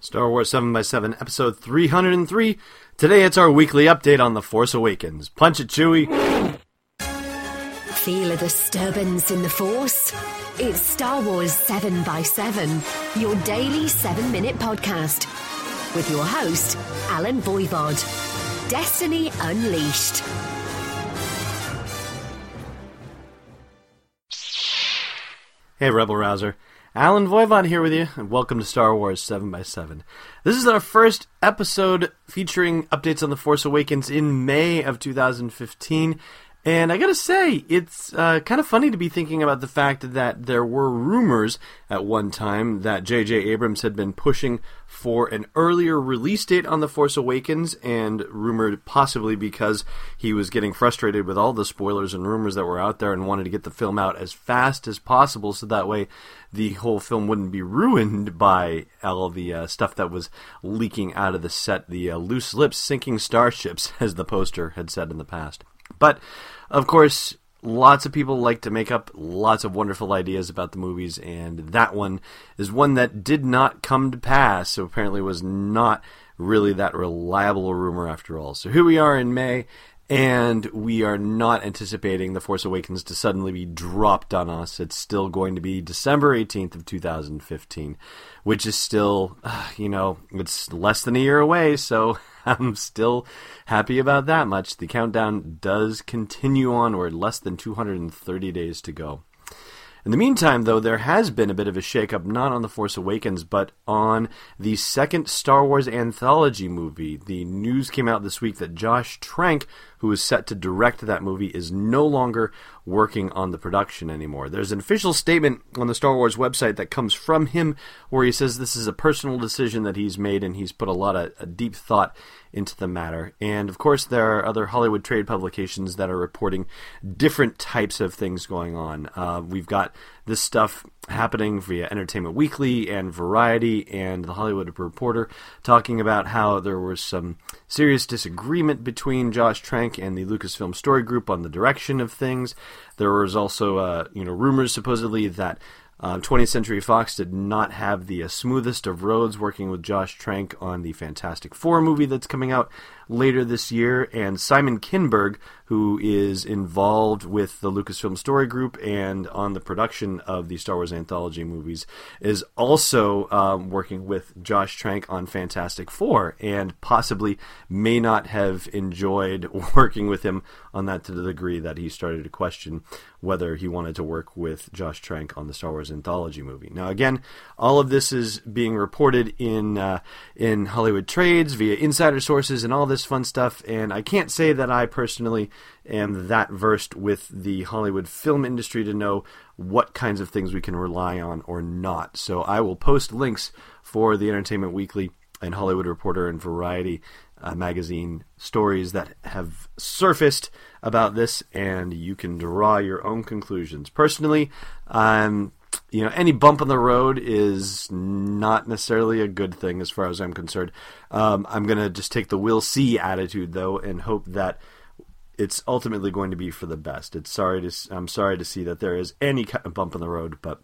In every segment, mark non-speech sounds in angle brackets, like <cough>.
Star Wars 7x7, episode 303. Today it's our weekly update on The Force Awakens. Punch it, Chewie. Feel a disturbance in the Force? It's Star Wars 7x7, your daily 7 minute podcast. With your host, Allen Voivod. Destiny Unleashed. Hey, Rebel Rouser. Allen Voivod here with you, and welcome to Star Wars 7x7. This is our first episode featuring updates on The Force Awakens in May of 2015. And I gotta say, it's uh, kind of funny to be thinking about the fact that there were rumors at one time that J.J. Abrams had been pushing for an earlier release date on The Force Awakens, and rumored possibly because he was getting frustrated with all the spoilers and rumors that were out there and wanted to get the film out as fast as possible so that way the whole film wouldn't be ruined by all the uh, stuff that was leaking out of the set, the uh, loose lips sinking starships, <laughs> as the poster had said in the past. But, of course, lots of people like to make up lots of wonderful ideas about the movies, and that one is one that did not come to pass, so apparently was not really that reliable a rumor after all. So here we are in May, and we are not anticipating The Force Awakens to suddenly be dropped on us. It's still going to be December 18th of 2015, which is still, uh, <sighs> you know, it's less than a year away, so I'm still happy about that much. The countdown does continue onward, less than 230 days to go. In the meantime, though, there has been a bit of a shakeup, not on The Force Awakens, but on the second Star Wars anthology movie. The news came out this week that Josh Trank, who is set to direct that movie, is no longer working on the production anymore. There's an official statement on the Star Wars website that comes from him where he says this is a personal decision that he's made and he's put a lot of a deep thought into the matter. And of course, there are other Hollywood trade publications that are reporting different types of things going on. Uh, we've got this stuff happening via Entertainment Weekly and Variety and The Hollywood Reporter talking about how there was some serious disagreement between Josh Trank and the Lucasfilm Story Group on the direction of things. There was also, uh, you know, rumors supposedly that uh, 20th Century Fox did not have the uh, smoothest of roads working with Josh Trank on the Fantastic Four movie that's coming out later this year, and Simon Kinberg, who is involved with the Lucasfilm Story Group and on the production of the Star Wars anthology movies, is also um, working with Josh Trank on Fantastic Four, and possibly may not have enjoyed <laughs> working with him on that to the degree that he started to question whether he wanted to work with Josh Trank on the Star Wars anthology movie. Now, again, all of this is being reported in uh, in Hollywood trades via insider sources and all this fun stuff. And I can't say that I personally am that versed with the Hollywood film industry to know what kinds of things we can rely on or not. So I will post links for the Entertainment Weekly and Hollywood Reporter and Variety uh, magazine stories that have surfaced about this, and you can draw your own conclusions. Personally, um, you know, any bump on the road is not necessarily a good thing as far as I'm concerned. Um, I'm going to just take the we'll see attitude, though, and hope that it's ultimately going to be for the best. It's sorry to I'm sorry to see that there is any kind of bump in the road, but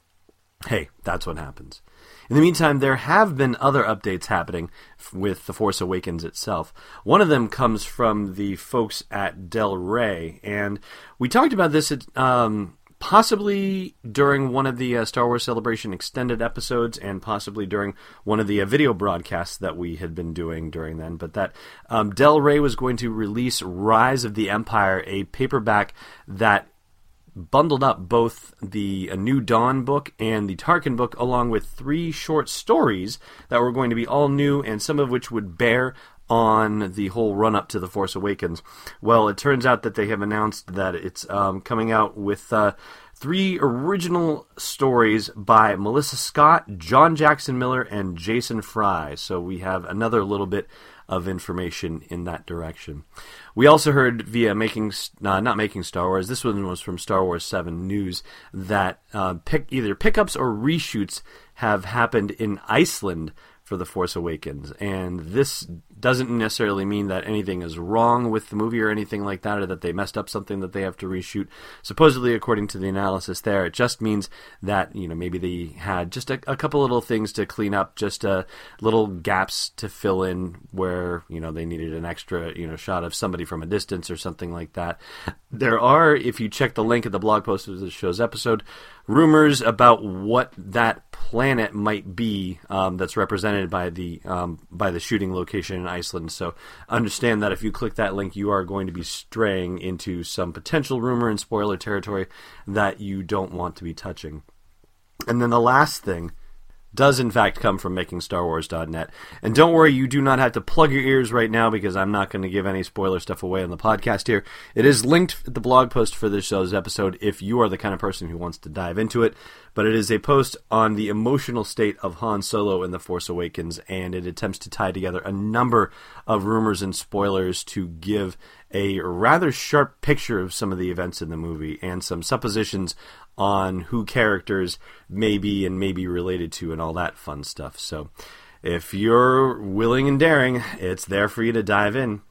hey, that's what happens. In the meantime, there have been other updates happening with The Force Awakens itself. One of them comes from the folks at Del Rey, and we talked about this at, um, possibly during one of the uh, Star Wars Celebration extended episodes, and possibly during one of the uh, video broadcasts that we had been doing during then. But that um, Del Rey was going to release Rise of the Empire, a paperback that bundled up both the A New Dawn book and the Tarkin book, along with three short stories that were going to be all new, and some of which would bear on the whole run up to The Force Awakens. Well, it turns out that they have announced that it's um, coming out with. Uh, three original stories by Melissa Scott, John Jackson Miller, and Jason Fry. So we have another little bit of information in that direction. We also heard via making, uh, not making Star Wars. This one was from Star Wars Seven News that uh, pick, either pickups or reshoots have happened in Iceland for The Force Awakens. And this doesn't necessarily mean that anything is wrong with the movie or anything like that, or that they messed up something that they have to reshoot. Supposedly, according to the analysis there, it just means that, you know, maybe they had just a, a couple little things to clean up, just uh, little gaps to fill in where, you know, they needed an extra, you know, shot of somebody from a distance or something like that. There are, if you check the link at the blog post of the show's episode, rumors about what that planet might be um, that's represented by the um, by the shooting location Iceland. So understand that if you click that link, you are going to be straying into some potential rumor and spoiler territory that you don't want to be touching. And then the last thing does in fact come from makingstarwars.net. And don't worry, you do not have to plug your ears right now because I'm not going to give any spoiler stuff away on the podcast here. It is linked at the blog post for this show's episode if you are the kind of person who wants to dive into it. But it is a post on the emotional state of Han Solo in The Force Awakens, and it attempts to tie together a number of rumors and spoilers to give a rather sharp picture of some of the events in the movie and some suppositions on who characters may be and may be related to and all that fun stuff. So if you're willing and daring, it's there for you to dive in.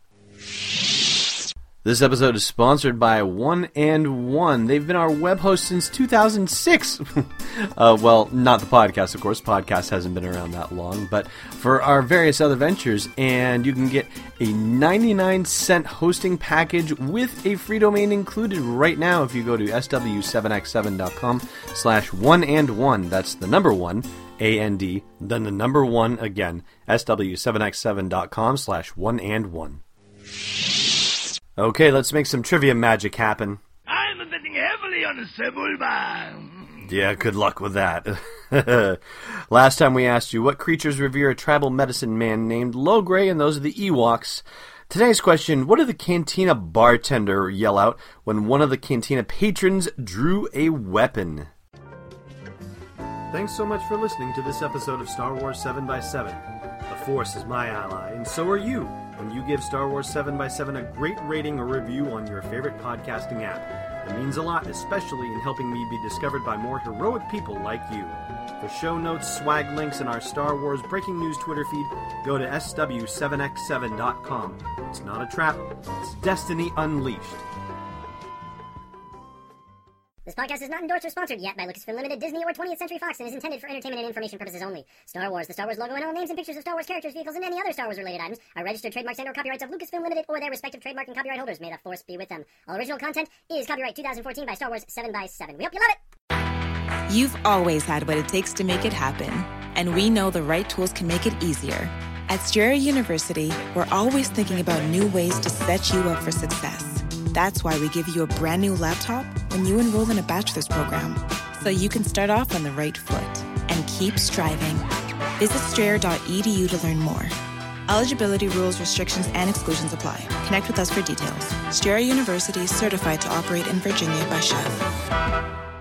This episode is sponsored by One and One. They've been our web host since 2006. <laughs> uh, well, not the podcast, of course. Podcast hasn't been around that long, but for our various other ventures, and you can get a 99 cent hosting package with a free domain included right now if you go to sw7x7.com slash one and one. That's the number one, A-N-D, then the number one again, sw7x7.com slash one and one. Okay, let's make some trivia magic happen. I'm betting heavily on a Sebulba. Yeah, good luck with that. <laughs> Last time we asked you what creatures revere a tribal medicine man named Logray, and those are the Ewoks. Today's question What did the cantina bartender yell out when one of the cantina patrons drew a weapon? Thanks so much for listening to this episode of Star Wars 7x7. The Force is my ally, and so are you when you give Star Wars 7x7 a great rating or review on your favorite podcasting app. It means a lot, especially in helping me be discovered by more heroic people like you. For show notes, swag links, and our Star Wars breaking news Twitter feed, go to sw7x7.com. It's not a trap, it's Destiny Unleashed. This podcast is not endorsed or sponsored yet by Lucasfilm Limited, Disney, or 20th Century Fox and is intended for entertainment and information purposes only. Star Wars, the Star Wars logo, and all names and pictures of Star Wars characters, vehicles, and any other Star Wars related items are registered trademarks and or copyrights of Lucasfilm Limited or their respective trademark and copyright holders. May the Force be with them. All original content is copyright 2014 by Star Wars 7x7. We hope you love it! You've always had what it takes to make it happen, and we know the right tools can make it easier. At Strayer University, we're always thinking about new ways to set you up for success. That's why we give you a brand new laptop when you enroll in a bachelor's program, so you can start off on the right foot and keep striving. Visit strayer.edu to learn more. Eligibility rules, restrictions, and exclusions apply. Connect with us for details. Strayer University is certified to operate in Virginia by SCHEV.